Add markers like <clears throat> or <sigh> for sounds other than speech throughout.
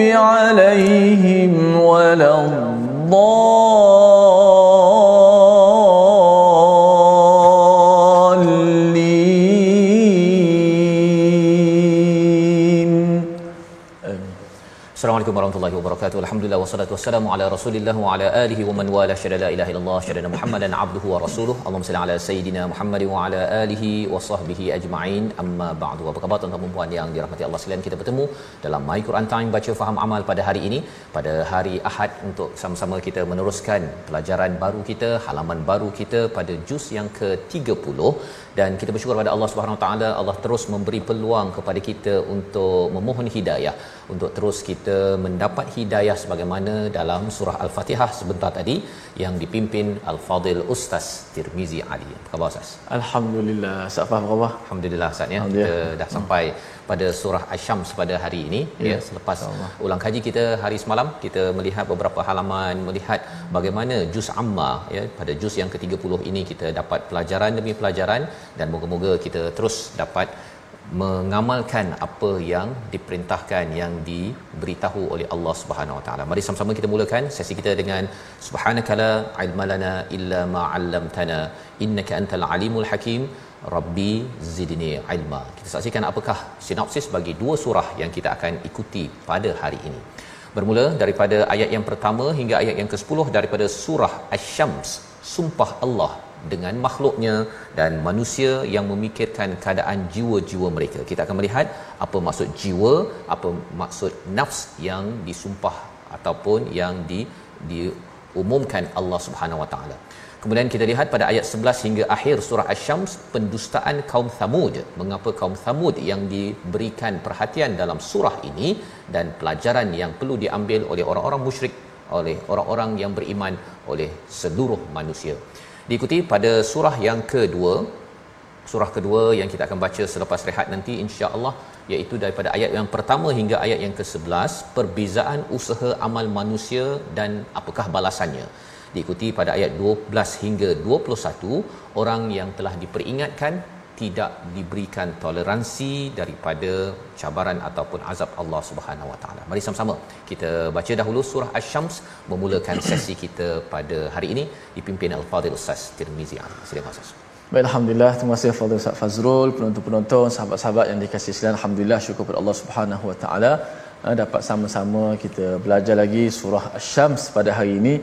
عليهم ولا الضالين. Assalamualaikum warahmatullahi wabarakatuh. Alhamdulillah wassalatu wassalamu ala Rasulillah wa ala alihi wa man wala syada la ilaha illallah syada Muhammadan abduhu wa rasuluh. Allahumma salli ala sayidina Muhammad wa ala alihi wa sahbihi ajma'in. Amma ba'du. Apa khabar tuan-tuan dan puan yang dirahmati Allah sekalian? Kita bertemu dalam My Quran Time baca faham amal pada hari ini, pada hari Ahad untuk sama-sama kita meneruskan pelajaran baru kita, halaman baru kita pada juz yang ke-30 dan kita bersyukur pada Allah Subhanahu Wa Taala Allah terus memberi peluang kepada kita untuk memohon hidayah untuk terus kita mendapat hidayah sebagaimana dalam surah Al-Fatihah sebentar tadi yang dipimpin Al-Fadil Ustaz Tirmizi Ali. Apa khabar Ustaz? Alhamdulillah. Ustaz faham khabar? Alhamdulillah Ustaz ya. Kita dah sampai pada surah Asy-Syams pada hari ini ya, Ya, selepas insyaAllah. ulang kaji kita hari semalam kita melihat beberapa halaman melihat bagaimana juz amma ya pada juz yang ke-30 ini kita dapat pelajaran demi pelajaran dan moga-moga kita terus dapat mengamalkan apa yang diperintahkan yang diberitahu oleh Allah Subhanahu Wa Taala. Mari sama-sama kita mulakan sesi kita dengan subhanakala ilmalana illa ma 'allamtana innaka antal alimul hakim rabbi zidni ilma. Kita saksikan apakah sinopsis bagi dua surah yang kita akan ikuti pada hari ini. Bermula daripada ayat yang pertama hingga ayat yang ke-10 daripada surah Asy-Syams, sumpah Allah dengan makhluknya dan manusia yang memikirkan keadaan jiwa-jiwa mereka. Kita akan melihat apa maksud jiwa, apa maksud nafs yang disumpah ataupun yang di diumumkan Allah Subhanahu Wa Taala. Kemudian kita lihat pada ayat 11 hingga akhir surah Asy-Syams pendustaan kaum Thamud. Mengapa kaum Thamud yang diberikan perhatian dalam surah ini dan pelajaran yang perlu diambil oleh orang-orang musyrik, oleh orang-orang yang beriman, oleh seluruh manusia. Diikuti pada surah yang kedua, surah kedua yang kita akan baca selepas rehat nanti insya-Allah iaitu daripada ayat yang pertama hingga ayat yang ke-11 perbezaan usaha amal manusia dan apakah balasannya. Diikuti pada ayat 12 hingga 21 orang yang telah diperingatkan tidak diberikan toleransi daripada cabaran ataupun azab Allah Subhanahu Wa Taala. Mari sama-sama kita baca dahulu surah Asy-Syams memulakan <clears throat> sesi kita pada hari ini dipimpin Al-Fadhil Ustaz Tirmizi. Silakan Ustaz. Baik, Alhamdulillah. Terima kasih Fadil Ustaz Fazrul, penonton-penonton, sahabat-sahabat yang dikasihi sekalian. Alhamdulillah, syukur kepada Allah Subhanahu Wa Taala. Ah, dapat sama-sama kita belajar lagi surah Asy-Syams pada hari ini.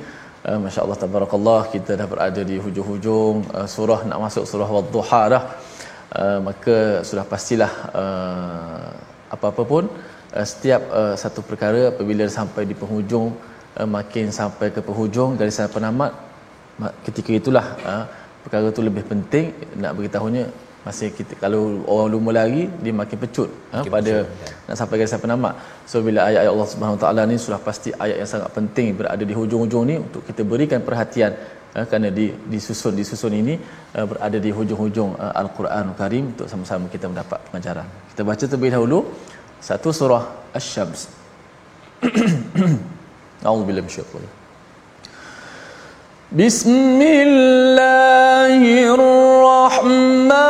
Ah, Masya Allah, tabarakallah, kita dah berada di hujung-hujung ah, surah nak masuk surah Wadduha dah. Ah, maka sudah pastilah ah, apa-apa pun ah, setiap ah, satu perkara apabila sampai di penghujung ah, makin sampai ke penghujung dari sana penamat Ma- ketika itulah uh, perkara tu lebih penting nak beritahunya masih kita kalau orang lumba lari dia makin pecut ha, Makin pada pecut, ya. nak sampai ke sampai penamat so bila ayat-ayat Allah Subhanahu Taala ni sudah pasti ayat yang sangat penting berada di hujung-hujung ni untuk kita berikan perhatian ha, kerana di disusun disusun ini uh, berada di hujung-hujung uh, Al-Quranul Karim untuk sama-sama kita mendapat pengajaran kita baca terlebih dahulu satu surah Asy-Syams <clears throat> A'udzubillahi minasyaitanir بسم الله الرحمن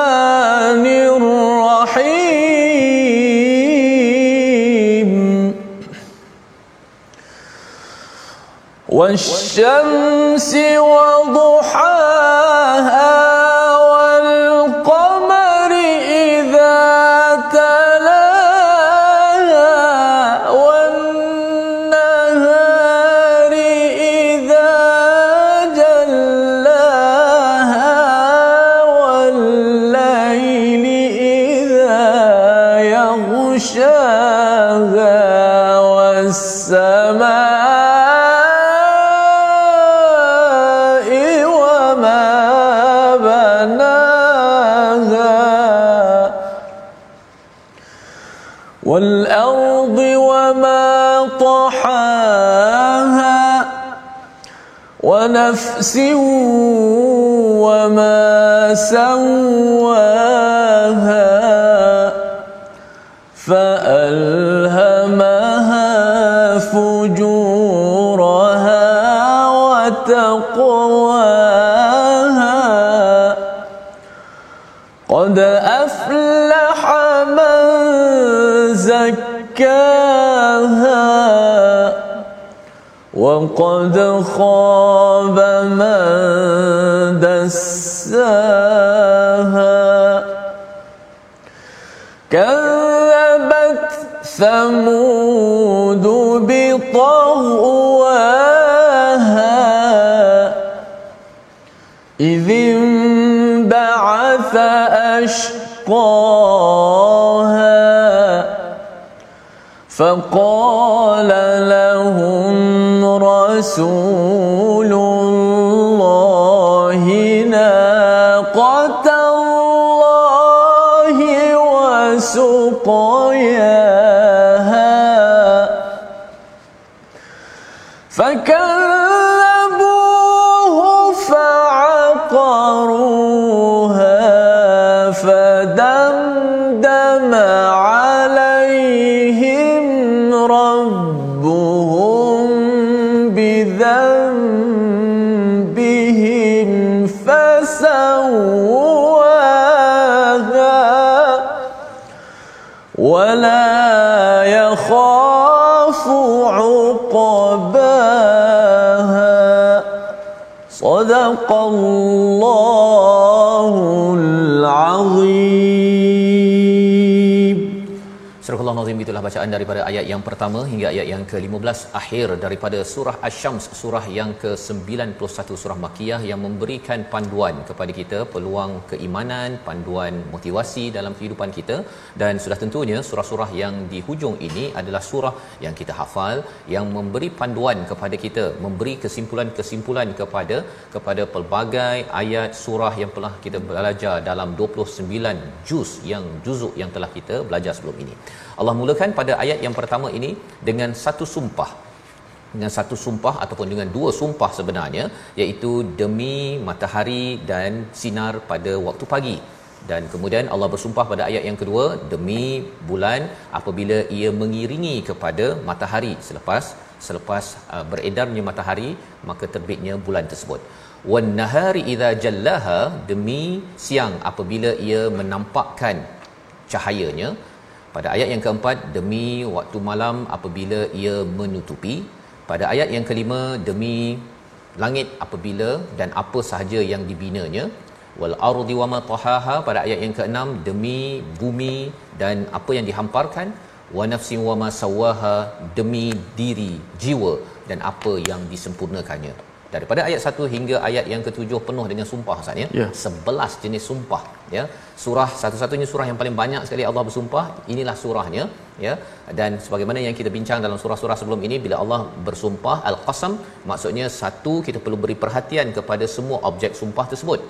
والشمس وضحاها والأرض وما طحاها ونفس وما سواها فألهمها فجورها وقد خاب من دساها. كذبت ثمود بطغواها. إذ انبعث أشقاها. فقال لهم رسول الله ناقة الله وسقياها. فكذبوه فعقروها فدمدم عليهم صدق الله العظيم bacaan daripada ayat yang pertama hingga ayat yang ke-15 akhir daripada surah Asy-Syams surah yang ke-91 surah Makkiyah yang memberikan panduan kepada kita peluang keimanan, panduan motivasi dalam kehidupan kita dan sudah tentunya surah-surah yang di hujung ini adalah surah yang kita hafal yang memberi panduan kepada kita, memberi kesimpulan-kesimpulan kepada kepada pelbagai ayat surah yang telah kita belajar dalam 29 juz yang juzuk yang telah kita belajar sebelum ini. Allah mulakan pada ayat yang pertama ini dengan satu sumpah. Dengan satu sumpah ataupun dengan dua sumpah sebenarnya iaitu demi matahari dan sinar pada waktu pagi. Dan kemudian Allah bersumpah pada ayat yang kedua demi bulan apabila ia mengiringi kepada matahari selepas selepas uh, beredarnya matahari maka terbitnya bulan tersebut. Wan nahari idza jallaha demi siang apabila ia menampakkan cahayanya pada ayat yang keempat demi waktu malam apabila ia menutupi. Pada ayat yang kelima demi langit apabila dan apa sahaja yang dibinanya. Wal ardi wama tahaha pada ayat yang keenam demi bumi dan apa yang dihamparkan. Wa nafsin wama sawaha demi diri jiwa dan apa yang disempurnakannya daripada ayat 1 hingga ayat yang ketujuh penuh dengan sumpah Ustaz ya. Ya. 11 jenis sumpah ya. Surah satu-satunya surah yang paling banyak sekali Allah bersumpah, inilah surahnya ya. Dan sebagaimana yang kita bincang dalam surah-surah sebelum ini bila Allah bersumpah al-qasam maksudnya satu kita perlu beri perhatian kepada semua objek sumpah tersebut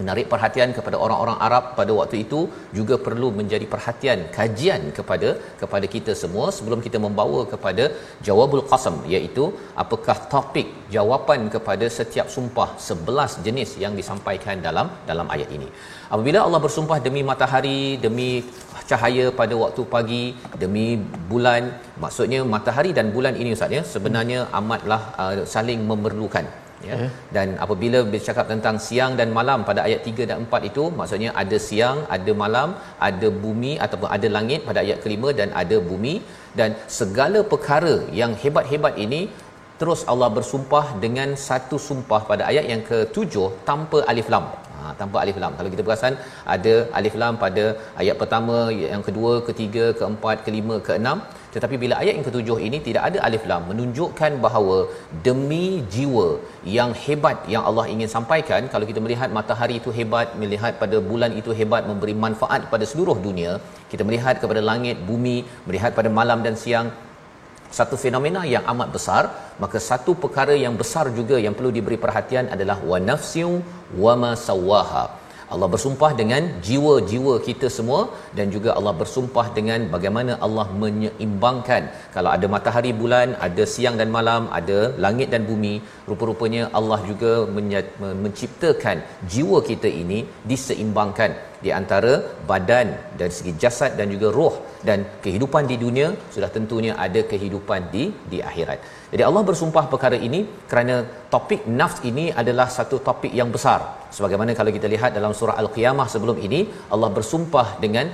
menarik perhatian kepada orang-orang Arab pada waktu itu juga perlu menjadi perhatian kajian kepada kepada kita semua sebelum kita membawa kepada jawabul qasam iaitu apakah topik jawapan kepada setiap sumpah 11 jenis yang disampaikan dalam dalam ayat ini. Apabila Allah bersumpah demi matahari demi cahaya pada waktu pagi demi bulan maksudnya matahari dan bulan ini ustaz ya sebenarnya amatlah uh, saling memerlukan ya. Eh. dan apabila bercakap tentang siang dan malam pada ayat 3 dan 4 itu maksudnya ada siang ada malam ada bumi ataupun ada langit pada ayat kelima dan ada bumi. Dan segala perkara yang hebat-hebat ini terus Allah bersumpah dengan satu sumpah pada ayat yang ketujuh tanpa alif lam. Ha, tanpa alif lam. Kalau kita perasan ada alif lam pada ayat pertama yang kedua ketiga keempat kelima keenam tetapi bila ayat yang ketujuh ini tidak ada alif lam menunjukkan bahawa demi jiwa yang hebat yang Allah ingin sampaikan kalau kita melihat matahari itu hebat melihat pada bulan itu hebat memberi manfaat pada seluruh dunia kita melihat kepada langit bumi melihat pada malam dan siang satu fenomena yang amat besar maka satu perkara yang besar juga yang perlu diberi perhatian adalah wa nafsiu wa ma sawaha Allah bersumpah dengan jiwa-jiwa kita semua dan juga Allah bersumpah dengan bagaimana Allah menyeimbangkan. Kalau ada matahari bulan ada siang dan malam ada langit dan bumi rupa-rupanya Allah juga menciptakan jiwa kita ini diseimbangkan di antara badan dari segi jasad dan juga roh dan kehidupan di dunia sudah tentunya ada kehidupan di di akhirat. Jadi Allah bersumpah perkara ini kerana topik nafs ini adalah satu topik yang besar. Sebagaimana kalau kita lihat dalam surah Al-Qiyamah sebelum ini Allah bersumpah dengan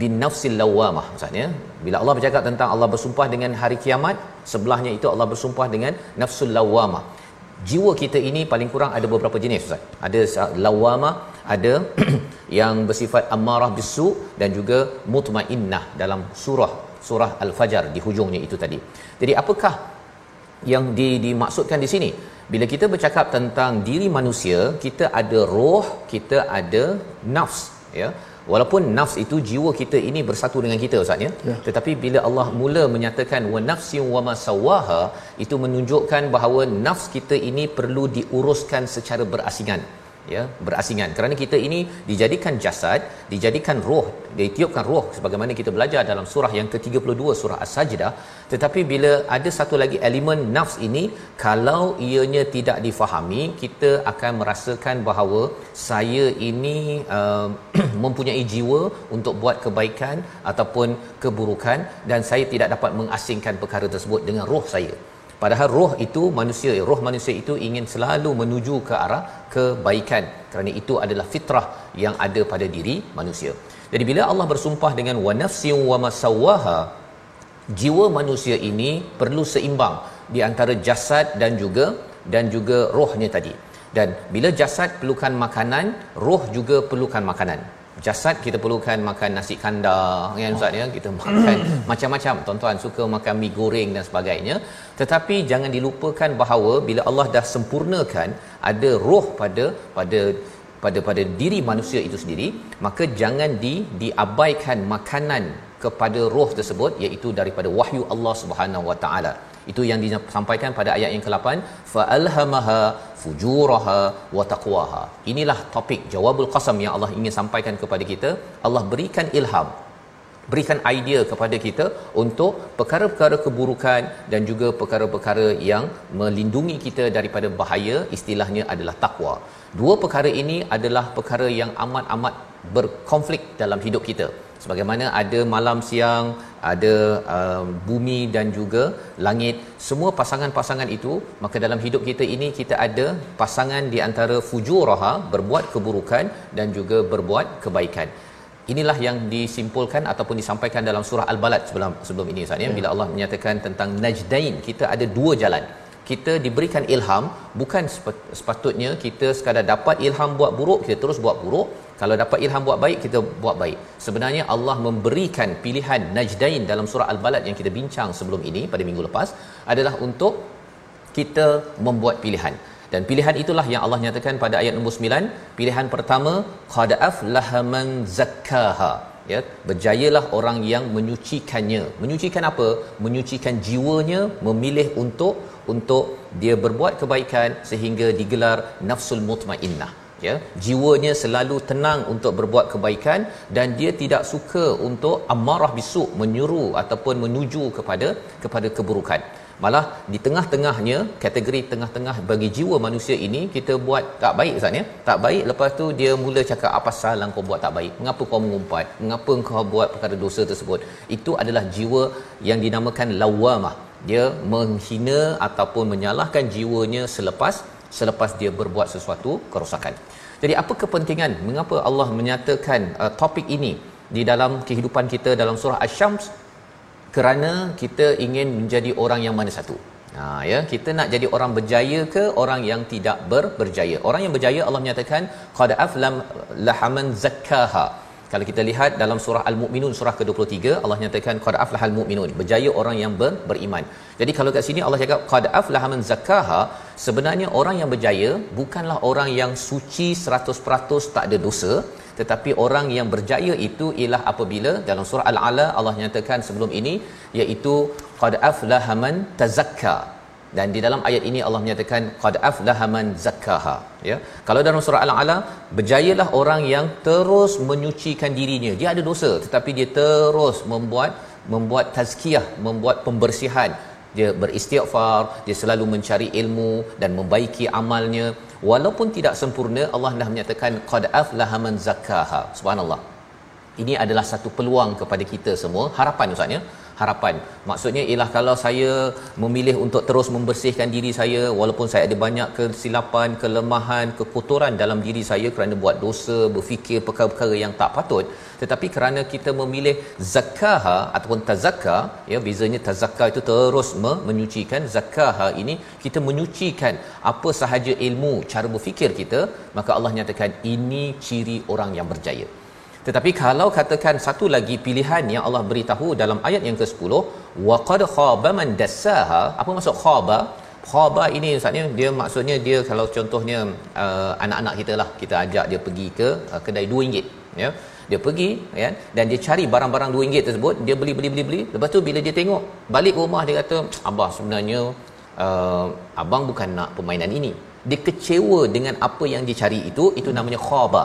bin nafsil lawamah maksudnya bila Allah bercakap tentang Allah bersumpah dengan hari kiamat sebelahnya itu Allah bersumpah dengan nafsul lawamah jiwa kita ini paling kurang ada beberapa jenis ustaz. Ada lawamah ada <clears throat> yang bersifat amarah bisu dan juga mutmainnah dalam surah surah al-fajar di hujungnya itu tadi. Jadi apakah yang di, dimaksudkan di sini? Bila kita bercakap tentang diri manusia kita ada roh kita ada nafs ya walaupun nafs itu jiwa kita ini bersatu dengan kita ustaz ya, ya. tetapi bila Allah mula menyatakan wa nafsi wa ma sawaha itu menunjukkan bahawa nafs kita ini perlu diuruskan secara berasingan ya berasingan. Kerana kita ini dijadikan jasad dijadikan roh ditiupkan roh sebagaimana kita belajar dalam surah yang ke-32 surah as-sajdah. Tetapi bila ada satu lagi elemen nafs ini kalau ianya tidak difahami kita akan merasakan bahawa saya ini uh, <clears throat> mempunyai jiwa untuk buat kebaikan ataupun keburukan dan saya tidak dapat mengasingkan perkara tersebut dengan roh saya Padahal roh itu manusia, roh manusia itu ingin selalu menuju ke arah kebaikan kerana itu adalah fitrah yang ada pada diri manusia. Jadi bila Allah bersumpah dengan wa nafsin wa masawaha jiwa manusia ini perlu seimbang di antara jasad dan juga dan juga rohnya tadi. Dan bila jasad perlukan makanan, roh juga perlukan makanan jasad kita perlukan makan nasi kandar kan ustaz ya. Kita makan <coughs> macam-macam. Tuan-tuan suka makan mi goreng dan sebagainya. Tetapi jangan dilupakan bahawa bila Allah dah sempurnakan ada roh pada pada pada pada diri manusia itu sendiri maka jangan di diabaikan makanan kepada roh tersebut iaitu daripada wahyu Allah Subhanahu Wa Taala itu yang disampaikan pada ayat yang ke-8 fa alhamaha fujuraha wa taqwaha. Inilah topik jawabul qasam yang Allah ingin sampaikan kepada kita. Allah berikan ilham berikan idea kepada kita untuk perkara-perkara keburukan dan juga perkara-perkara yang melindungi kita daripada bahaya istilahnya adalah takwa dua perkara ini adalah perkara yang amat-amat berkonflik dalam hidup kita. Sebagaimana ada malam siang ada uh, bumi dan juga langit. Semua pasangan-pasangan itu maka dalam hidup kita ini kita ada pasangan di antara fujuraha berbuat keburukan dan juga berbuat kebaikan. Inilah yang disimpulkan ataupun disampaikan dalam surah al-balad sebelum sebelum ini Ustaz ya. Bila Allah menyatakan tentang najdain kita ada dua jalan. Kita diberikan ilham bukan sepatutnya kita sekadar dapat ilham buat buruk kita terus buat buruk kalau dapat ilham buat baik kita buat baik. Sebenarnya Allah memberikan pilihan najdain dalam surah al-balad yang kita bincang sebelum ini pada minggu lepas adalah untuk kita membuat pilihan. Dan pilihan itulah yang Allah nyatakan pada ayat nombor 9 pilihan pertama qad aflaha man zakkaha. Ya berjayalah orang yang menyucikannya. Menyucikan apa? Menyucikan jiwanya memilih untuk untuk dia berbuat kebaikan sehingga digelar nafsul mutmainnah ya jiwanya selalu tenang untuk berbuat kebaikan dan dia tidak suka untuk amarah bisuk menyuruh ataupun menuju kepada kepada keburukan. Malah di tengah-tengahnya kategori tengah-tengah bagi jiwa manusia ini kita buat tak baik Ustaz ya? Tak baik. Lepas tu dia mula cakap apa salah kau buat tak baik? Mengapa kau mengumpat? Mengapa kau buat perkara dosa tersebut? Itu adalah jiwa yang dinamakan lawamah. Dia menghina ataupun menyalahkan jiwanya selepas selepas dia berbuat sesuatu kerosakan. Jadi apa kepentingan mengapa Allah menyatakan uh, topik ini di dalam kehidupan kita dalam surah Asy-Syams kerana kita ingin menjadi orang yang mana satu. Ha ya, kita nak jadi orang berjaya ke orang yang tidak ber, berjaya. Orang yang berjaya Allah menyatakan qad aflam lahaman zakkaha kalau kita lihat dalam surah Al-Mu'minun surah ke-23 Allah nyatakan qad aflahal mu'minun berjaya orang yang ber, beriman. Jadi kalau kat sini Allah cakap qad aflaha man zakkaha. Sebenarnya orang yang berjaya bukanlah orang yang suci 100% tak ada dosa tetapi orang yang berjaya itu ialah apabila dalam surah Al-Ala Allah nyatakan sebelum ini iaitu qad aflaha man tazakka dan di dalam ayat ini Allah menyatakan qad aflaha man zakkaha. Ya. Kalau dalam surah al-ala berjayalah orang yang terus menyucikan dirinya. Dia ada dosa tetapi dia terus membuat membuat tazkiyah membuat pembersihan. Dia beristighfar dia selalu mencari ilmu dan membaiki amalnya. Walaupun tidak sempurna Allah dah menyatakan qad aflaha man zakkaha. Subhanallah. Ini adalah satu peluang kepada kita semua. Harapan ustaz ya harapan. Maksudnya ialah kalau saya memilih untuk terus membersihkan diri saya walaupun saya ada banyak kesilapan kelemahan kekotoran dalam diri saya kerana buat dosa berfikir perkara-perkara yang tak patut tetapi kerana kita memilih zakaha ataupun tazakka ya bezanya tazakka itu terus menyucikan zakaha ini kita menyucikan apa sahaja ilmu cara berfikir kita maka Allah nyatakan ini ciri orang yang berjaya tetapi kalau katakan satu lagi pilihan yang Allah beritahu dalam ayat yang ke-10, wa qad khaba man dassaha. Apa maksud khaba? Khaba ini maksudnya dia maksudnya dia kalau contohnya uh, anak-anak kita lah kita ajak dia pergi ke uh, kedai RM2 ya. Dia pergi ya dan dia cari barang-barang RM2 tersebut, dia beli beli beli beli. Lepas tu bila dia tengok balik rumah dia kata, "Abah sebenarnya uh, abang bukan nak permainan ini." Dia kecewa dengan apa yang dia cari itu, itu namanya khaba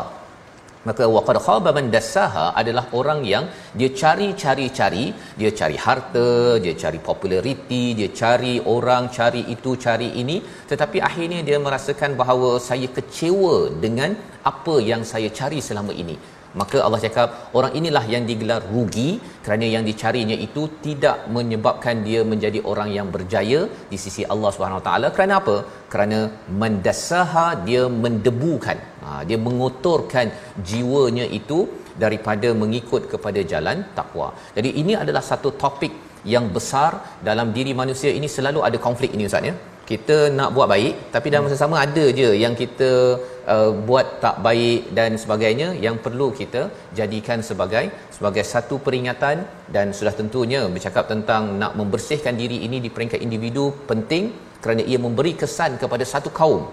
maka waqad khaba man dassaha adalah orang yang dia cari-cari-cari dia cari harta dia cari populariti dia cari orang cari itu cari ini. Tetapi akhirnya dia merasakan bahawa saya kecewa dengan apa yang saya cari selama ini. Maka Allah cakap orang inilah yang digelar rugi. Kerana yang dicarinya itu tidak menyebabkan dia menjadi orang yang berjaya di sisi Allah Subhanahu taala. Kerana apa? Kerana mendassaha dia mendebukan ha, dia mengotorkan jiwanya itu daripada mengikut kepada jalan takwa. Jadi ini adalah satu topik yang besar dalam diri manusia. Ini selalu ada konflik ini ustaz ya. Kita nak buat baik tapi dalam masa sama ada je yang kita uh, buat tak baik dan sebagainya yang perlu kita jadikan sebagai sebagai satu peringatan dan sudah tentunya bercakap tentang nak membersihkan diri ini di peringkat individu penting kerana ia memberi kesan kepada satu kaum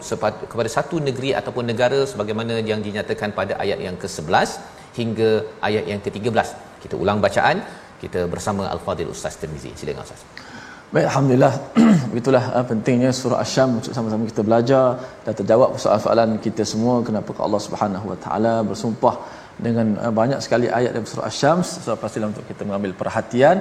kepada satu negeri ataupun negara sebagaimana yang dinyatakan pada ayat yang ke-11 hingga ayat yang ke-13 kita ulang bacaan kita bersama al-fadil ustaz Tirmizi. Silakan ustaz. Baik, Alhamdulillah. <clears throat> Itulah uh, pentingnya surah Asyam untuk sama-sama kita belajar dan terjawab soalan-soalan kita semua. Kenapa Allah Subhanahu Wa Taala bersumpah dengan uh, banyak sekali ayat dalam surah Asyam. So, pastilah untuk kita mengambil perhatian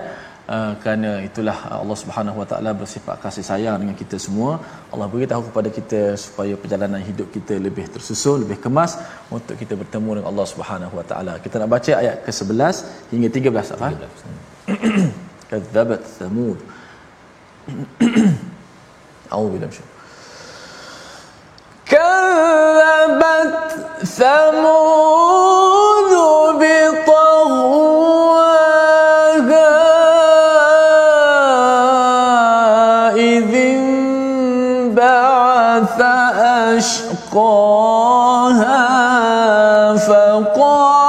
uh, kerana itulah Allah Subhanahu Wa Taala bersifat kasih sayang dengan kita semua. Allah beritahu kepada kita supaya perjalanan hidup kita lebih tersusun, lebih kemas untuk kita bertemu dengan Allah Subhanahu Wa Taala. Kita nak baca ayat ke-11 hingga 13 apa? 13. <clears throat> Kadzabat Thamud. أعوذ بالله من كذبت ثمود انبعث أشقاها فقال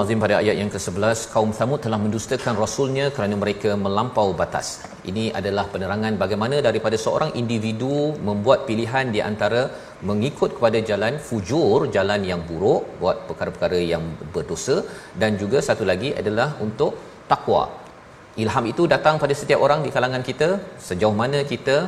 Nazim pada ayat yang ke-11 kaum Thamud telah mendustakan rasulnya kerana mereka melampau batas. Ini adalah penerangan bagaimana daripada seorang individu membuat pilihan di antara mengikut kepada jalan fujur, jalan yang buruk, buat perkara-perkara yang berdosa dan juga satu lagi adalah untuk takwa. Ilham itu datang pada setiap orang di kalangan kita sejauh mana kita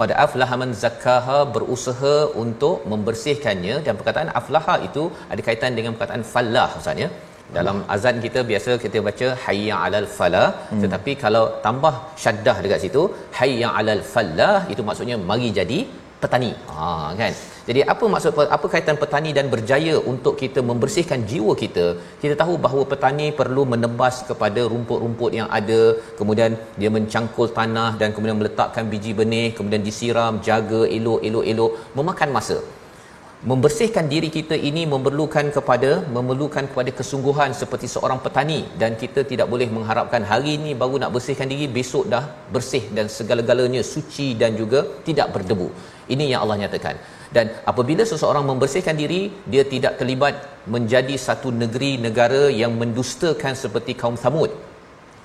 pada aflaha man zakkaha berusaha untuk membersihkannya dan perkataan aflaha itu ada kaitan dengan perkataan falah ustaz ya dalam azan kita biasa kita baca hayya alal falah. Hmm. tetapi kalau tambah syaddah dekat situ hayya alal falah itu maksudnya mari jadi petani. Ha kan? Jadi apa maksud apa kaitan petani dan berjaya untuk kita membersihkan jiwa kita? Kita tahu bahawa petani perlu menebas kepada rumput-rumput yang ada kemudian dia mencangkul tanah dan kemudian meletakkan biji benih kemudian disiram jaga elok elok elok memakan masa membersihkan diri kita ini memerlukan kepada memerlukan kepada kesungguhan seperti seorang petani. Dan kita tidak boleh mengharapkan hari ini baru nak bersihkan diri besok dah bersih dan segala-galanya suci dan juga tidak berdebu. Ini yang Allah nyatakan. Dan apabila seseorang membersihkan diri dia tidak terlibat menjadi satu negeri negara yang mendustakan seperti kaum Thamud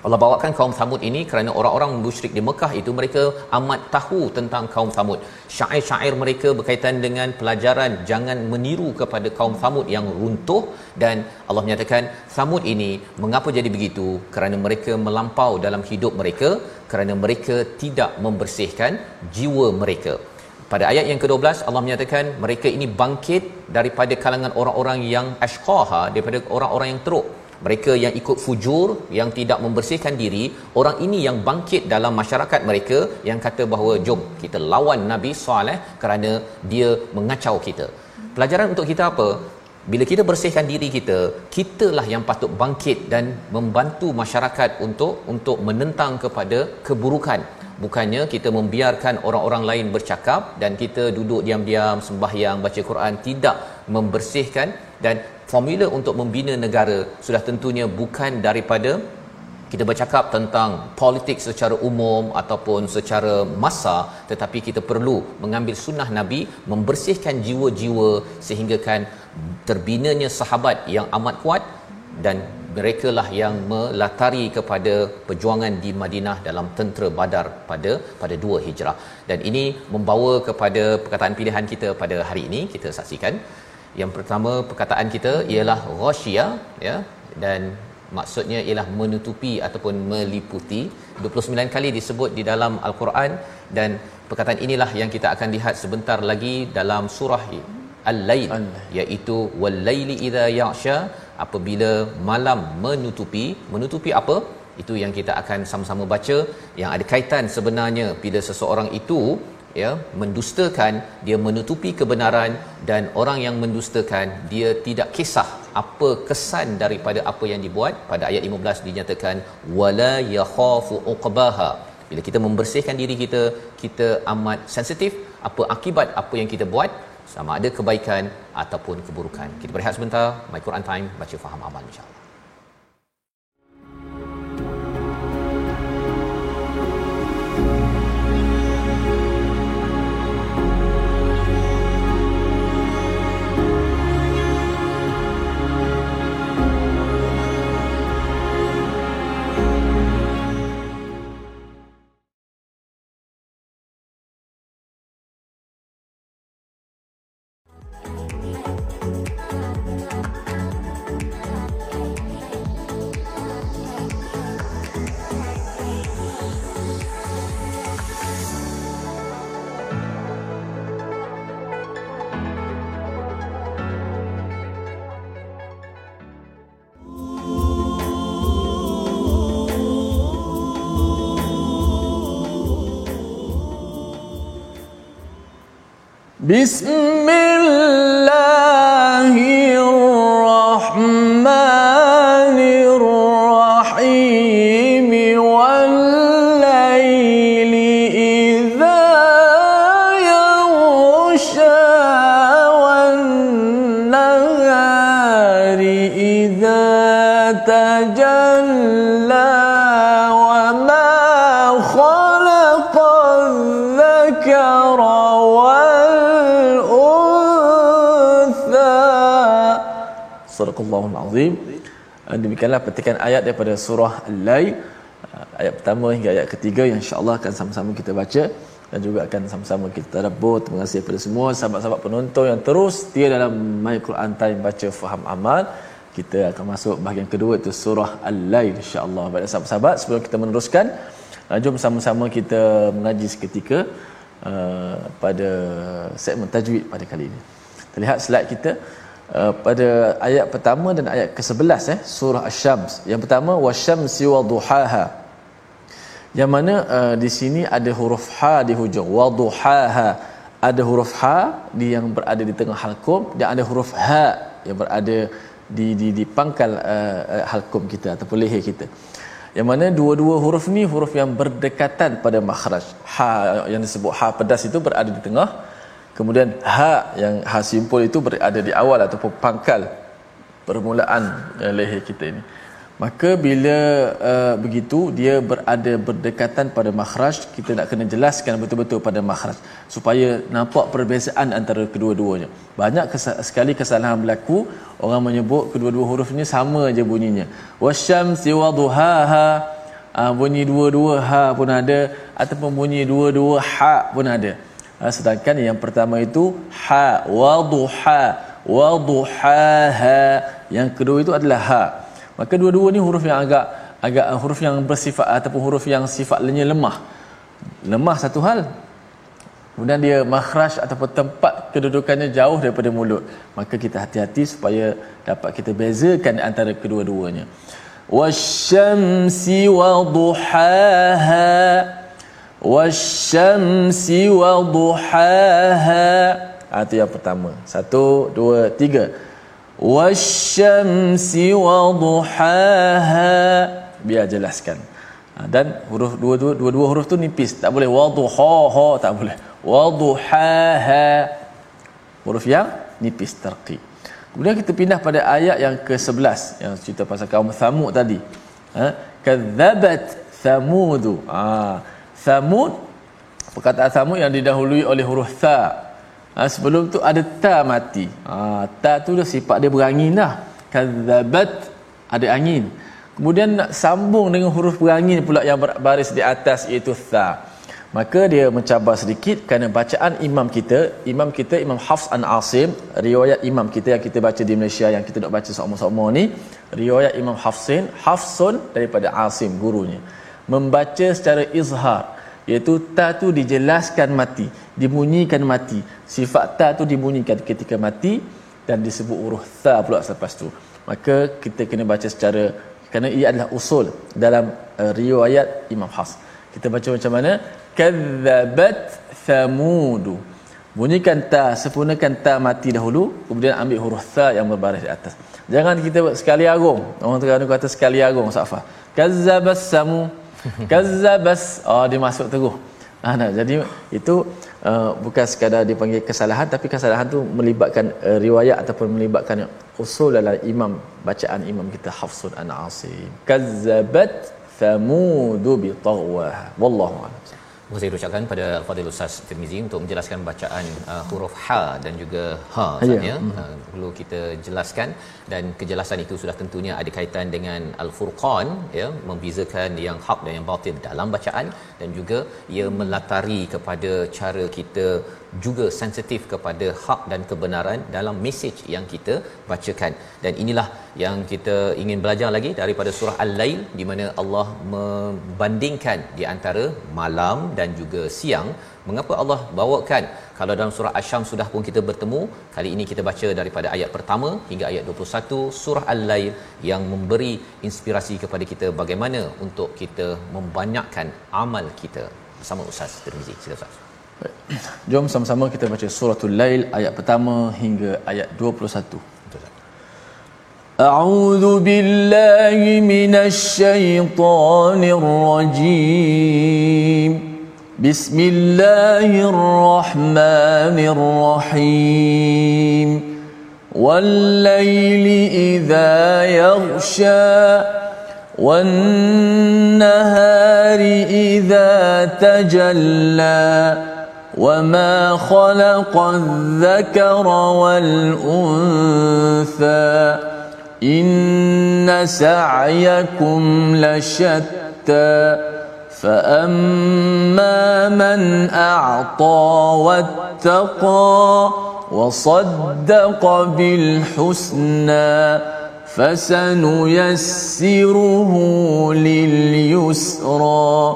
Allah bawakan kaum Samud ini kerana orang-orang musyrik di Mekah itu mereka amat tahu tentang kaum Samud. Syair-syair mereka berkaitan dengan pelajaran jangan meniru kepada kaum Samud yang runtuh dan Allah menyatakan Samud ini mengapa jadi begitu? Kerana mereka melampau dalam hidup mereka kerana mereka tidak membersihkan jiwa mereka. Pada ayat yang ke-12 Allah menyatakan mereka ini bangkit daripada kalangan orang-orang yang ashqaha daripada orang-orang yang teruk mereka yang ikut fujur yang tidak membersihkan diri orang ini yang bangkit dalam masyarakat mereka yang kata bahawa jom kita lawan Nabi Saleh kerana dia mengacau kita. Pelajaran untuk kita apa? Bila kita bersihkan diri kita kitalah yang patut bangkit dan membantu masyarakat untuk untuk menentang kepada keburukan. Bukannya kita membiarkan orang-orang lain bercakap dan kita duduk diam-diam sembahyang baca Quran tidak membersihkan dan formula untuk membina negara sudah tentunya bukan daripada kita bercakap tentang politik secara umum ataupun secara masa tetapi kita perlu mengambil sunnah nabi membersihkan jiwa-jiwa sehingga kan terbinanya sahabat yang amat kuat dan mereka lah yang melatari kepada perjuangan di Madinah dalam tentera Badar pada pada 2 Hijrah. Dan ini membawa kepada perkataan pilihan kita pada hari ini kita saksikan yang pertama perkataan kita ialah ghasyia ya. Dan maksudnya ialah menutupi ataupun meliputi. 29 kali disebut di dalam al-Quran dan perkataan inilah yang kita akan lihat sebentar lagi dalam surah al-lail iaitu wal laili idza yaghsha apabila malam menutupi menutupi apa? Itu yang kita akan sama-sama baca yang ada kaitan sebenarnya bila seseorang itu ya mendustakan dia menutupi kebenaran dan orang yang mendustakan dia tidak kisah apa kesan daripada apa yang dibuat. Pada ayat 15 dinyatakan wala yakhafu uqbaha. Bila kita membersihkan diri kita kita amat sensitif apa akibat apa yang kita buat sama ada kebaikan ataupun keburukan. Kita berehat sebentar my Quran time baca faham amal insyaallah بسم Azim. Ah, demikianlah petikan ayat daripada surah Al-Lail ah, ayat pertama hingga ayat ketiga yang insya-Allah akan sama-sama kita baca dan juga akan sama-sama kita tadabbur. Terima kasih kepada semua sahabat-sahabat penonton yang terus setia dalam My Quran Time baca faham amal. Kita akan masuk bahagian kedua itu surah Al-Lail insya-Allah. Baiklah sahabat-sahabat sebelum kita meneruskan ah, jom sama-sama kita mengaji seketika uh, pada segmen tajwid pada kali ini. Terlihat slide kita Uh, pada ayat pertama dan ayat ke-11 eh surah asy-syams. Yang pertama wasyamsi wadhuhaha. Yang mana uh, di sini ada huruf ha di hujung wadhuhaha. Ada huruf ha di yang berada di tengah halqum dan ada huruf ha yang berada di di di pangkal uh, uh halqum kita ataupun leher kita. Yang mana dua-dua huruf ni huruf yang berdekatan pada makhraj. Ha yang disebut ha pedas itu berada di tengah Kemudian ha yang ha simpul itu berada di awal ataupun pangkal permulaan uh, leher kita ini. Maka bila uh, begitu dia berada berdekatan pada makhraj, kita nak kena jelaskan betul-betul pada makhraj supaya nampak perbezaan antara kedua-duanya. Banyak kes- sekali kesalahan berlaku, orang menyebut kedua-dua huruf ini sama aja bunyinya. Wasyamsi wadhuhaha uh, bunyi dua-dua ha pun ada ataupun bunyi dua-dua ha pun ada uh, sedangkan yang pertama itu ha waduha waduhaha. Yang kedua itu adalah ha. Maka dua-dua ni huruf yang agak agak uh, huruf yang bersifat ataupun huruf yang sifatnya lemah. Lemah satu hal. Kemudian dia makhraj ataupun tempat kedudukannya jauh daripada mulut. Maka kita hati-hati supaya dapat kita bezakan antara kedua-duanya. Wasyamsi waduhaha waduhaha ah, itu yang pertama. Satu dua tiga. Wasyamsi waduhaha biar jelaskan. Ah, dan huruf dua dua dua, dua huruf tu nipis. Tak boleh. Ha tak boleh. Waduhaha huruf yang nipis terqi kemudian kita pindah pada ayat yang ke-11 yang cerita pasal kaum Thamud tadi. Ha kadzabat Thamud ah Thamud perkataan Thamud yang didahului oleh huruf tha. Ha, sebelum tu ada ta mati. Ha, ta tu dah sifat dia berangin dah. Kadzabat ada angin. Kemudian nak sambung dengan huruf berangin pula yang berbaris di atas iaitu tha. Maka dia mencabar sedikit kerana bacaan imam kita imam kita Imam Hafs an Asim riwayat imam kita yang kita baca di Malaysia yang kita nak baca sama-sama ni riwayat Imam Hafsin Hafsun daripada Asim gurunya membaca secara izhar iaitu ta tu dijelaskan mati dibunyikan mati. Sifat ta tu dibunyikan ketika mati dan disebut huruf tha pula selepas tu. Maka kita kena baca secara kerana ia adalah usul dalam uh, riwayat Imam Hafs kita baca macam mana? Kadzabat thamud bunyikan ta sempurnakan ta mati dahulu kemudian ambil huruf ta yang berbaris di atas. Jangan kita sekali agung. Orang Terengganu kata sekali agung safa kazzabas samu <laughs> kazzabas. Oh dia masuk terus ah nah, jadi itu uh, bukan sekadar dipanggil kesalahan tapi kesalahan tu melibatkan uh, riwayat ataupun melibatkan usul dalam imam bacaan imam kita Hafsun an Asim kazzabat thamud bi taghwaha wallahu a'lam saya ucapkan pada Fadil Ustaz Tirmizi untuk menjelaskan bacaan uh, huruf ha dan juga ha ya. ya. Hmm. Uh, perlu kita jelaskan dan kejelasan itu sudah tentunya ada kaitan dengan al-furqan ya membezakan yang hak dan yang batil dalam bacaan dan juga ia melatari kepada cara kita juga sensitif kepada hak dan kebenaran dalam mesej yang kita bacakan. Dan inilah yang kita ingin belajar lagi daripada surah al-lail di mana Allah membandingkan di antara malam dan juga siang. Mengapa Allah bawakan? Kalau dalam surah asy-syams sudah pun kita bertemu kali ini kita baca daripada ayat pertama hingga ayat 21 surah al-lail yang memberi inspirasi kepada kita bagaimana untuk kita membanyakkan amal kita. Bersama Ustaz Tirmizi. Sila Ustaz Jom sama-sama kita baca suratul Lail ayat pertama hingga ayat 21. أعوذ بالله من الشيطان الرجيم بسم الله الرحمن الرحيم والليل إذا يغشى والنهار إذا تجلى وما خلق الذكر والأنثى إن سعيكم لشتى فأما من أعطى واتقى وصدق بالحسنى فسنيسره لليسرى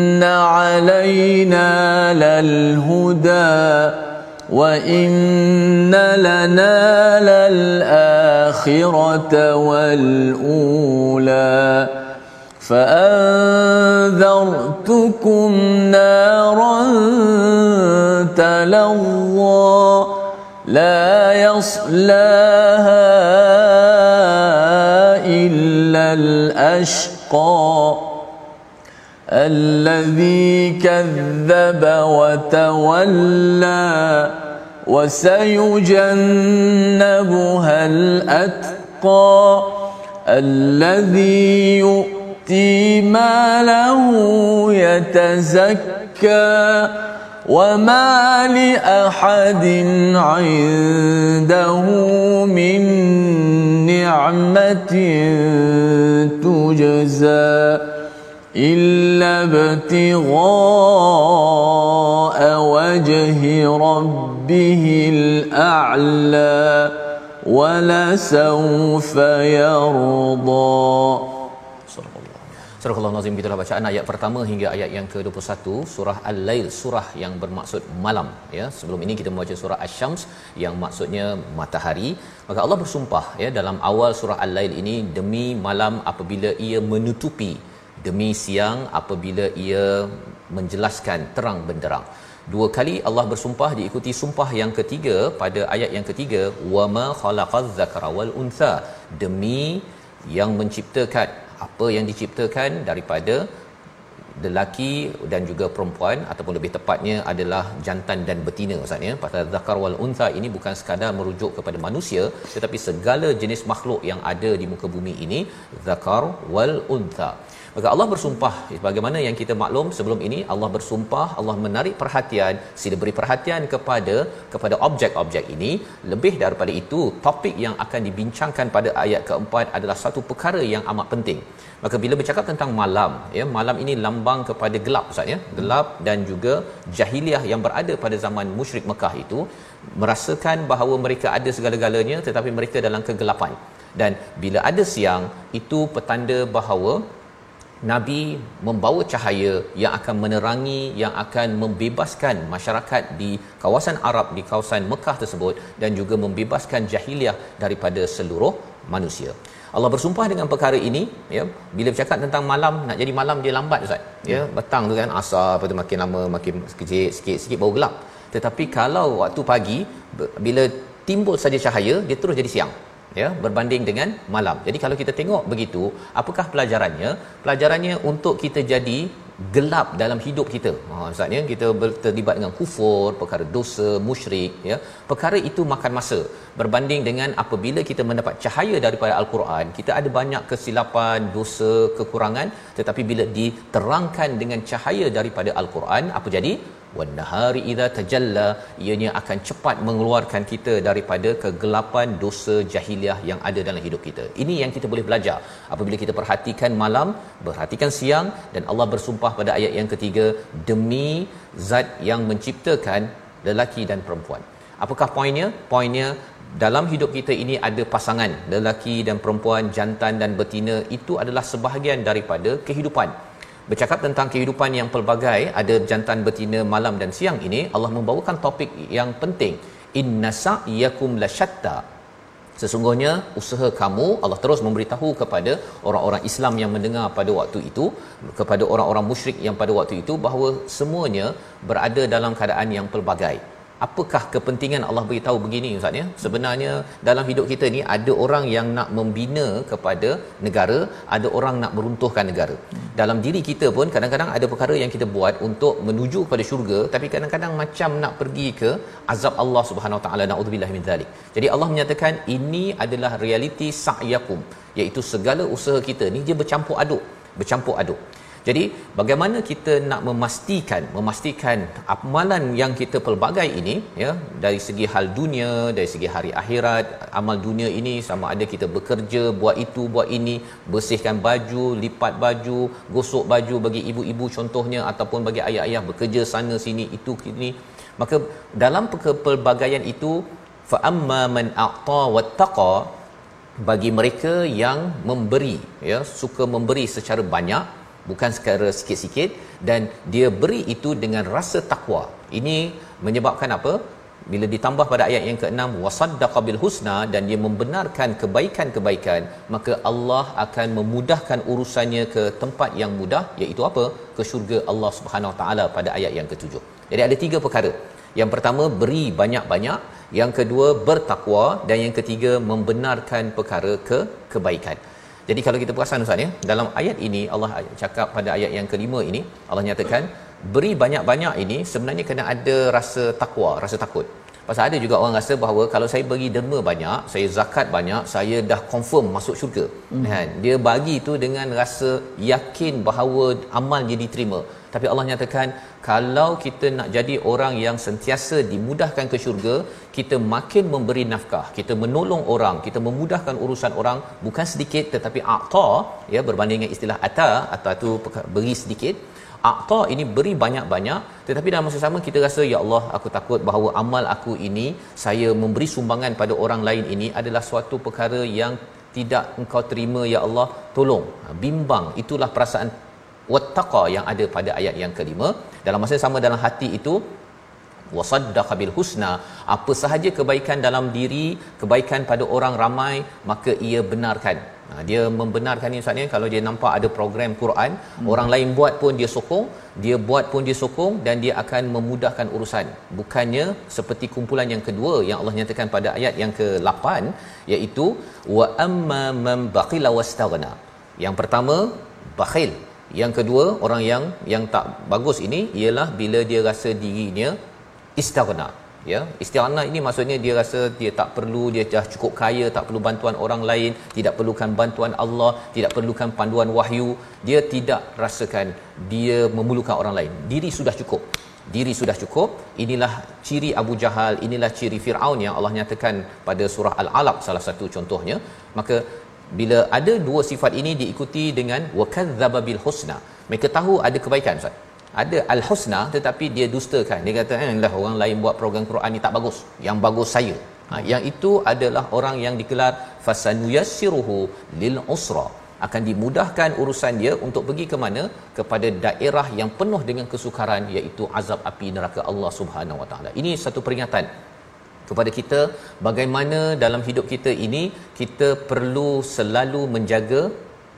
علينا للهدى وإن لنا للآخرة والأولى فأنذرتكم نارا تلظى لا يصلاها إلا الأشقى الذي كذب وتولى وسيجنبها الأتقى الذي يؤتي ماله يتزكى وما لأحد عنده من نعمة تجزى إلا ابتغاء وجه ربه الأعلى ولسوف يرضى Surah Allah Nazim itulah bacaan ayat pertama hingga ayat yang ke-21 surah Al-Lail surah yang bermaksud malam ya sebelum ini kita membaca surah Asy-Syams yang maksudnya matahari maka Allah bersumpah ya dalam awal surah Al-Lail ini demi malam apabila ia menutupi demi siang apabila ia menjelaskan terang benderang. Dua kali Allah bersumpah diikuti sumpah yang ketiga pada ayat yang ketiga wama khalaqaz zakara wal untha demi yang menciptakan apa yang diciptakan daripada lelaki dan juga perempuan ataupun lebih tepatnya adalah jantan dan betina ustaz ya. Pasal zakar wal untha ini bukan sekadar merujuk kepada manusia tetapi segala jenis makhluk yang ada di muka bumi ini zakar wal untha maka Allah bersumpah. Bagaimana yang kita maklum sebelum ini? Allah bersumpah Allah menarik perhatian. Sila beri perhatian kepada kepada objek-objek ini. Lebih daripada itu topik yang akan dibincangkan pada ayat keempat adalah satu perkara yang amat penting. Maka bila bercakap tentang malam ya malam ini lambang kepada gelap ustaz ya. Gelap dan juga jahiliah yang berada pada zaman musyrik Mekah itu merasakan bahawa mereka ada segala-galanya tetapi mereka dalam kegelapan. Dan bila ada siang itu petanda bahawa Nabi membawa cahaya yang akan menerangi yang akan membebaskan masyarakat di kawasan Arab di kawasan Mekah tersebut dan juga membebaskan jahiliah daripada seluruh manusia. Allah bersumpah dengan perkara ini ya. Bila bercakap tentang malam nak jadi malam dia lambat ustaz. Ya petang tu kan asar apa tu makin lama makin sikit sikit sikit baru gelap. Tetapi kalau waktu pagi bila timbul saja cahaya dia terus jadi siang ya berbanding dengan malam. Jadi kalau kita tengok begitu, apakah pelajarannya? Pelajarannya untuk kita jadi gelap dalam hidup kita. Ha maksudnya kita terlibat dengan kufur, perkara dosa, musyrik ya. Perkara itu makan masa berbanding dengan apabila kita mendapat cahaya daripada al-Quran, kita ada banyak kesilapan, dosa, kekurangan tetapi bila diterangkan dengan cahaya daripada al-Quran, apa jadi? Wan nahari idza tajalla ianya akan cepat mengeluarkan kita daripada kegelapan dosa jahiliah yang ada dalam hidup kita. Ini yang kita boleh belajar. Apabila kita perhatikan malam perhatikan siang dan Allah bersumpah pada ayat yang ketiga demi zat yang menciptakan lelaki dan perempuan. Apakah poinnya? Poinnya dalam hidup kita ini ada pasangan lelaki dan perempuan jantan dan betina itu adalah sebahagian daripada kehidupan bercakap tentang kehidupan yang pelbagai ada jantan betina malam dan siang ini Allah membawakan topik yang penting. Inna sa'yakum lasyatta sesungguhnya usaha kamu Allah terus memberitahu kepada orang-orang Islam yang mendengar pada waktu itu kepada orang-orang musyrik yang pada waktu itu bahawa semuanya berada dalam keadaan yang pelbagai apakah kepentingan Allah beritahu begini ustaz ya? Sebenarnya dalam hidup kita ni ada orang yang nak membina kepada negara ada orang nak meruntuhkan negara. Dalam diri kita pun kadang-kadang ada perkara yang kita buat untuk menuju kepada syurga tapi kadang-kadang macam nak pergi ke azab Allah Subhanahu Wa Taala naudzubillah min zalik. Jadi Allah menyatakan ini adalah realiti sa'yakum iaitu segala usaha kita ni dia bercampur aduk bercampur aduk jadi bagaimana kita nak memastikan memastikan amalan yang kita pelbagai ini ya dari segi hal dunia dari segi hari akhirat amal dunia ini sama ada kita bekerja buat itu buat ini bersihkan baju lipat baju gosok baju bagi ibu-ibu contohnya ataupun bagi ayah-ayah bekerja sana sini itu kini maka dalam pelbagaian itu fa amma man a'ta wattaqa bagi mereka yang memberi ya suka memberi secara banyak bukan secara sikit-sikit dan dia beri itu dengan rasa takwa. Ini menyebabkan apa? Bila ditambah pada ayat yang ke-6 wasaddaqa bil husna dan dia membenarkan kebaikan-kebaikan, maka Allah akan memudahkan urusannya ke tempat yang mudah iaitu apa? Ke syurga Allah Subhanahu taala pada ayat yang ke-7. Jadi ada tiga perkara. Yang pertama beri banyak-banyak, yang kedua bertakwa dan yang ketiga membenarkan perkara ke kebaikan. Jadi kalau kita perasan Ustaz ya, dalam ayat ini Allah cakap pada ayat yang kelima ini Allah nyatakan beri banyak-banyak ini sebenarnya kena ada rasa takwa, rasa takut. Pasal ada juga orang rasa bahawa kalau saya bagi derma banyak, saya zakat banyak, saya dah confirm masuk syurga. Hmm. Kan? Dia bagi itu dengan rasa yakin bahawa amal dia diterima. Tapi Allah nyatakan kalau kita nak jadi orang yang sentiasa dimudahkan ke syurga, kita makin memberi nafkah, kita menolong orang, kita memudahkan urusan orang bukan sedikit tetapi aqta ya berbanding dengan istilah ata atau tu beri sedikit. Akta ini beri banyak-banyak tetapi dalam masa sama kita rasa ya Allah aku takut bahawa amal aku ini saya memberi sumbangan pada orang lain ini adalah suatu perkara yang tidak engkau terima ya Allah tolong. Ha, bimbang itulah perasaan wattaqa yang ada pada ayat yang kelima dalam masa sama dalam hati itu wasaddaqa bil husna apa sahaja kebaikan dalam diri kebaikan pada orang ramai maka ia benarkan Ha, dia membenarkan ni Ustaz ni kalau dia nampak ada program Quran, hmm. orang lain buat pun dia sokong, dia buat pun dia sokong dan dia akan memudahkan urusan. Bukannya seperti kumpulan yang kedua yang Allah nyatakan pada ayat yang ke-8 iaitu wa amma man baqila wastaghna. Yang pertama bakhil. Yang kedua orang yang yang tak bagus ini ialah bila dia rasa dirinya istaghna ya. Istighanah ini maksudnya dia rasa dia tak perlu dia dah cukup kaya tak perlu bantuan orang lain tidak perlukan bantuan Allah tidak perlukan panduan wahyu. Dia tidak rasakan dia memerlukan orang lain. Diri sudah cukup. Diri sudah cukup. Inilah ciri Abu Jahal inilah ciri Firaun yang Allah nyatakan pada surah Al-Alaq salah satu contohnya. Maka bila ada dua sifat ini diikuti dengan wakadzdzaba bil husna mereka tahu ada kebaikan ustaz. Ada al-husna tetapi dia dustakan. Dia kata eh lah orang lain buat program Quran ni tak bagus. Yang bagus saya. Ha, yang itu adalah orang yang dikelar fasanuyassiruhu lil usra akan dimudahkan urusan dia untuk pergi ke mana? Kepada daerah yang penuh dengan kesukaran iaitu azab api neraka Allah Subhanahu Wa Taala. Ini satu peringatan kepada kita bagaimana dalam hidup kita ini kita perlu selalu menjaga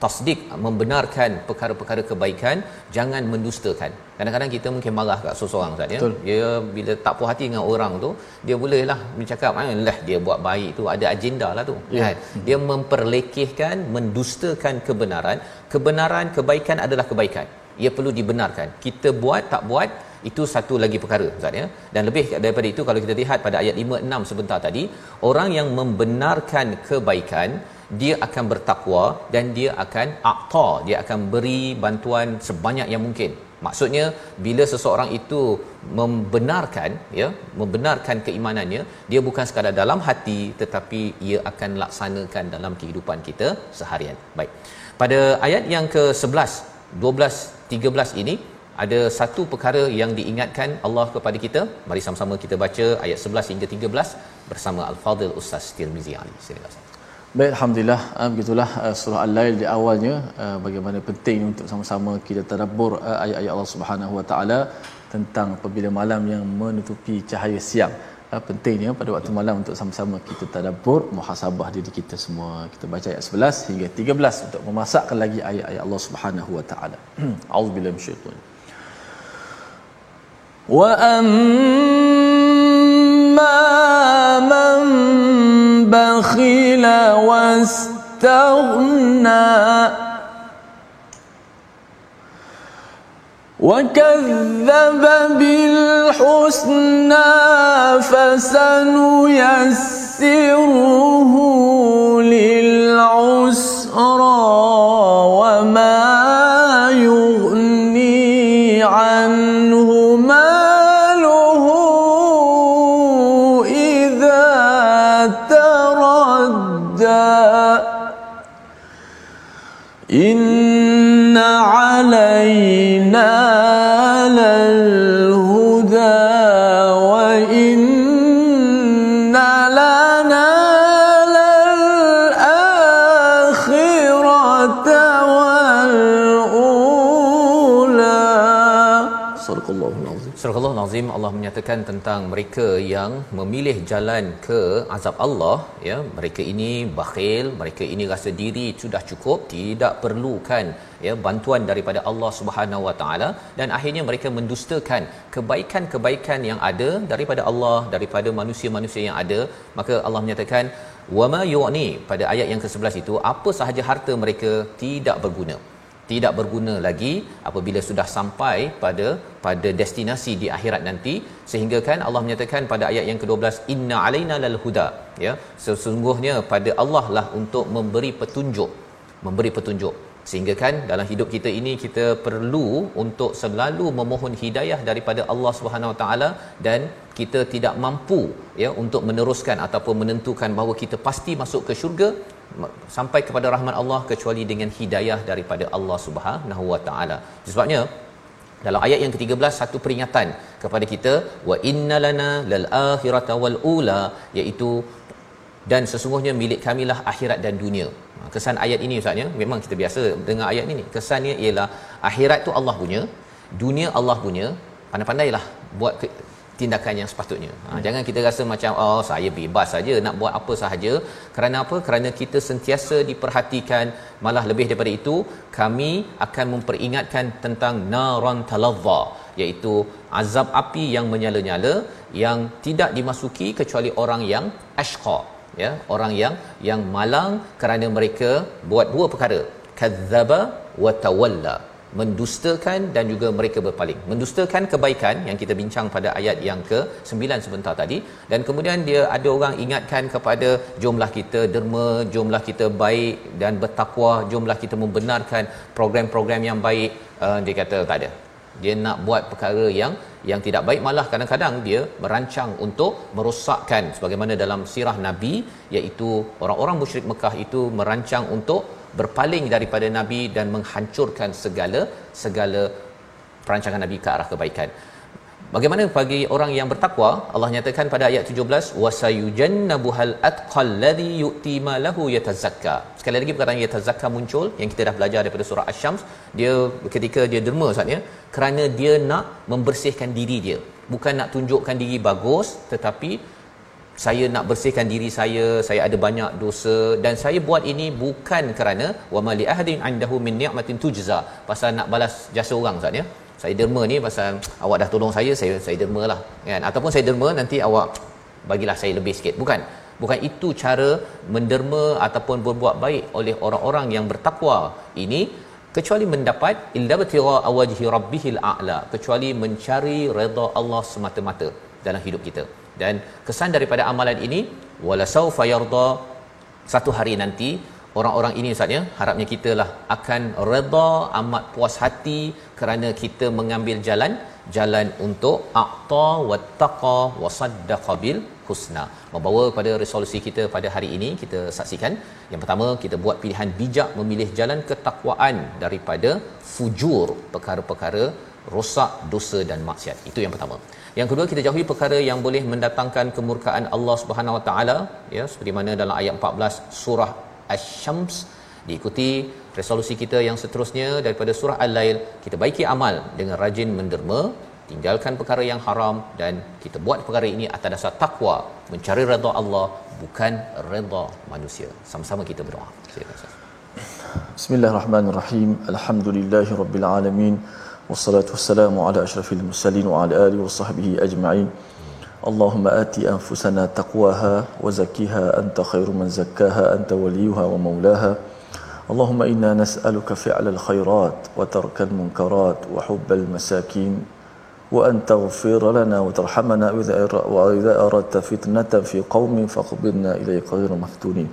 tasdik membenarkan perkara-perkara kebaikan jangan mendustakan. Kadang-kadang kita mungkin marah kat seseorang Ustaz ya. Dia bila tak puas hati dengan orang tu dia bolehlah bercakap ah lah dia buat baik tu ada agenda lah tu. Ya. kan? Dia memperlekehkan mendustakan kebenaran. Kebenaran kebaikan adalah kebaikan. Ia perlu dibenarkan. Kita buat tak buat itu satu lagi perkara Ustaz ya. Dan lebih daripada itu kalau kita lihat pada ayat 5 6 sebentar tadi orang yang membenarkan kebaikan dia akan bertakwa dan dia akan aqta dia akan beri bantuan sebanyak yang mungkin. Maksudnya bila seseorang itu membenarkan ya membenarkan keimanannya dia bukan sekadar dalam hati tetapi ia akan laksanakan dalam kehidupan kita seharian. Baik. Pada ayat yang ke-11 12 13 ini ada satu perkara yang diingatkan Allah kepada kita mari sama-sama kita baca ayat 11 hingga 13 bersama al-fadil ustaz Tirmizi Ali silakan Baik, Alhamdulillah, uh, begitulah uh, surah Al-Lail di awalnya uh, bagaimana penting untuk sama-sama kita tadabbur uh, ayat-ayat Allah Subhanahu Wa Taala tentang apabila malam yang menutupi cahaya siang. Pentingnya pada waktu malam untuk sama-sama kita tadabbur muhasabah diri kita semua. Kita baca ayat 11 hingga 13 untuk memasakkan lagi ayat-ayat Allah Subhanahu Wa Taala. <clears throat> Auzubillahi minasyaitanir Amma man بخل واستغنى وكذب بالحسنى فسنيسره للعسرى وما علينا Nazim Allah menyatakan tentang mereka yang memilih jalan ke azab Allah ya. Mereka ini bakhil mereka ini rasa diri sudah cukup tidak perlukan ya bantuan daripada Allah Subhanahu Wa Taala. Dan akhirnya mereka mendustakan kebaikan-kebaikan yang ada daripada Allah daripada manusia-manusia yang ada. Maka Allah menyatakan wama yu'ni pada ayat yang ke-11 itu apa sahaja harta mereka tidak berguna tidak berguna lagi apabila sudah sampai pada pada destinasi di akhirat nanti. Sehingga kan Allah menyatakan pada ayat yang ke-12 inna alaina lal huda. Ya sesungguhnya pada Allah lah untuk memberi petunjuk memberi petunjuk. Sehingga kan dalam hidup kita ini kita perlu untuk selalu memohon hidayah daripada Allah Subhanahu Wa Taala dan kita tidak mampu ya untuk meneruskan ataupun menentukan bahawa kita pasti masuk ke syurga sampai kepada rahmat Allah kecuali dengan hidayah daripada Allah Subhanahu Wa Taala. Sebabnya dalam ayat yang ke-13 satu peringatan kepada kita wa innalana lal akhirata wal ula iaitu dan sesungguhnya milik kamilah akhirat dan dunia. Ha, kesan ayat ini ustaz ya, memang kita biasa dengar ayat ini. Kesannya ialah akhirat tu Allah punya, dunia Allah punya. Pandai-pandailah buat tindakan yang sepatutnya. Ha, hmm. jangan kita rasa macam oh saya bebas saja nak buat apa sahaja. Kerana apa? Kerana kita sentiasa diperhatikan, malah lebih daripada itu, kami akan memperingatkan tentang naran talazza, iaitu azab api yang menyala-nyala yang tidak dimasuki kecuali orang yang ashqa ya orang yang yang malang kerana mereka buat dua perkara kadzdzaba wa tawalla mendustakan dan juga mereka berpaling. Mendustakan kebaikan yang kita bincang pada ayat yang ke-9 sebentar tadi. Dan kemudian dia ada orang ingatkan kepada jumlah kita derma jumlah kita baik dan bertakwa jumlah kita membenarkan program-program yang baik. Uh, dia kata tak ada. Dia nak buat perkara yang yang tidak baik. Malah kadang-kadang dia merancang untuk merosakkan sebagaimana dalam sirah nabi iaitu orang-orang musyrik Mekah itu merancang untuk berpaling daripada nabi dan menghancurkan segala segala perancangan nabi ke arah kebaikan Bagaimana bagi orang yang bertakwa? Allah nyatakan pada ayat 17, "Wasayujannabuhal atqal ladzi yu'ti ma lahu yatazakka." Sekali lagi perkataan yatazakka muncul yang kita dah belajar daripada surah Asy-Syams. Dia ketika dia derma saatnya kerana dia nak membersihkan diri dia. Bukan nak tunjukkan diri bagus tetapi saya nak bersihkan diri saya, saya ada banyak dosa dan saya buat ini bukan kerana wa mali ahadin indahu min ni'matin tujza. Pasal nak balas jasa orang saatnya saya derma ni pasal awak dah tolong saya saya saya derma lah kan. Ataupun saya derma nanti awak bagilah saya lebih sikit. Bukan. Bukan itu cara menderma ataupun berbuat baik oleh orang-orang yang bertakwa ini kecuali mendapat illa batira awajhi rabbihil a'la kecuali mencari redha Allah semata-mata dalam hidup kita dan kesan daripada amalan ini wala saufa yarda satu hari nanti orang-orang ini Ustaz ya harapnya kita lah akan redha amat puas hati kerana kita mengambil jalan jalan untuk aqta wattaqa wasaddaqa bil husna. Membawa pada resolusi kita pada hari ini kita saksikan. Yang pertama kita buat pilihan bijak memilih jalan ketakwaan daripada fujur perkara-perkara rosak dosa dan maksiat. Itu yang pertama. Yang kedua kita jauhi perkara yang boleh mendatangkan kemurkaan Allah Subhanahu Wa Taala ya seperti mana dalam ayat 14 surah Asy-Syams diikuti resolusi kita yang seterusnya daripada surah Al-Lail kita baiki amal dengan rajin menderma tinggalkan perkara yang haram dan kita buat perkara ini atas dasar takwa mencari redha Allah bukan redha manusia. Sama-sama kita berdoa. Silakan Bismillahirrahmanirrahim. Alhamdulillahirabbil alamin wassalatu wassalamu ala asyrafil mursalin wa ala alihi washabbihi ajma'in اللهم آت أنفسنا تقواها وزكها أنت خير من زكاها أنت وليها ومولاها اللهم إنا نسألك فعل الخيرات وترك المنكرات وحب المساكين وأن تغفر لنا وترحمنا وإذا أردت فتنة في قوم فاقبضنا إليك غير مفتونين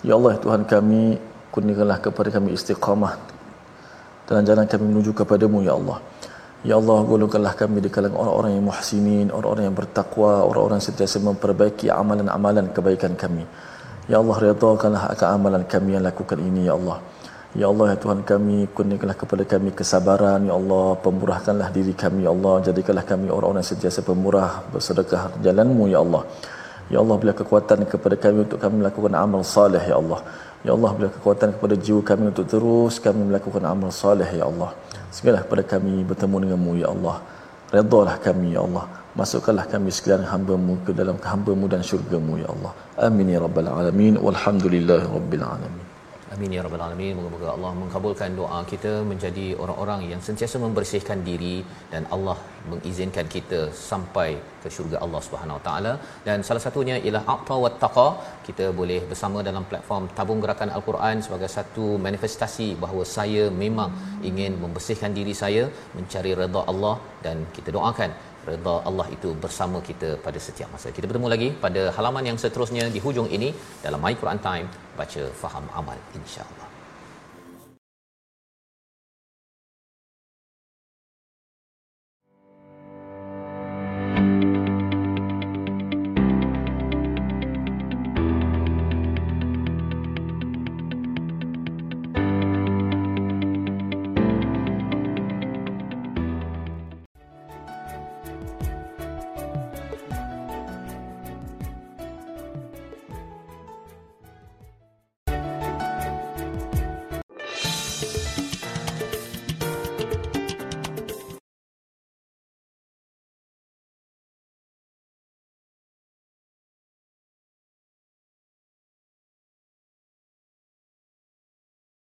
Ya Allah Tuhan kami kurniakanlah kepada kami istiqamah dalam jalan kami menuju kepadamu Ya Allah Ya Allah, golongkanlah kami di kalangan orang-orang yang muhsinin, orang-orang yang bertakwa, orang-orang yang sentiasa memperbaiki amalan-amalan kebaikan kami. Ya Allah, redakanlah akan amalan kami yang lakukan ini, Ya Allah. Ya Allah, ya Tuhan kami, kurniakanlah kepada kami kesabaran, Ya Allah. Pemurahkanlah diri kami, Ya Allah. Jadikanlah kami orang-orang yang sentiasa pemurah, bersedekah jalanmu, Ya Allah. Ya Allah, berilah kekuatan kepada kami untuk kami melakukan amal salih, Ya Allah. Ya Allah, berilah kekuatan kepada jiwa kami untuk terus kami melakukan amal salih, Ya Allah. Segala kepada kami bertemu denganmu ya Allah. Redalah kami ya Allah. Masukkanlah kami sekalian hamba-Mu ke dalam hamba-Mu dan syurga-Mu ya Allah. Amin ya rabbal alamin. Walhamdulillah rabbil alamin. Amin ya rabbal alamin. Moga-moga Allah mengabulkan doa kita menjadi orang-orang yang sentiasa membersihkan diri dan Allah mengizinkan kita sampai ke syurga Allah Subhanahu Wa taala dan salah satunya ialah aqta wa taqa. Kita boleh bersama dalam platform tabung gerakan al-Quran sebagai satu manifestasi bahawa saya memang ingin membersihkan diri saya mencari redha Allah dan kita doakan redha Allah itu bersama kita pada setiap masa. Kita bertemu lagi pada halaman yang seterusnya di hujung ini dalam My Quran Time baca faham amal insya-Allah.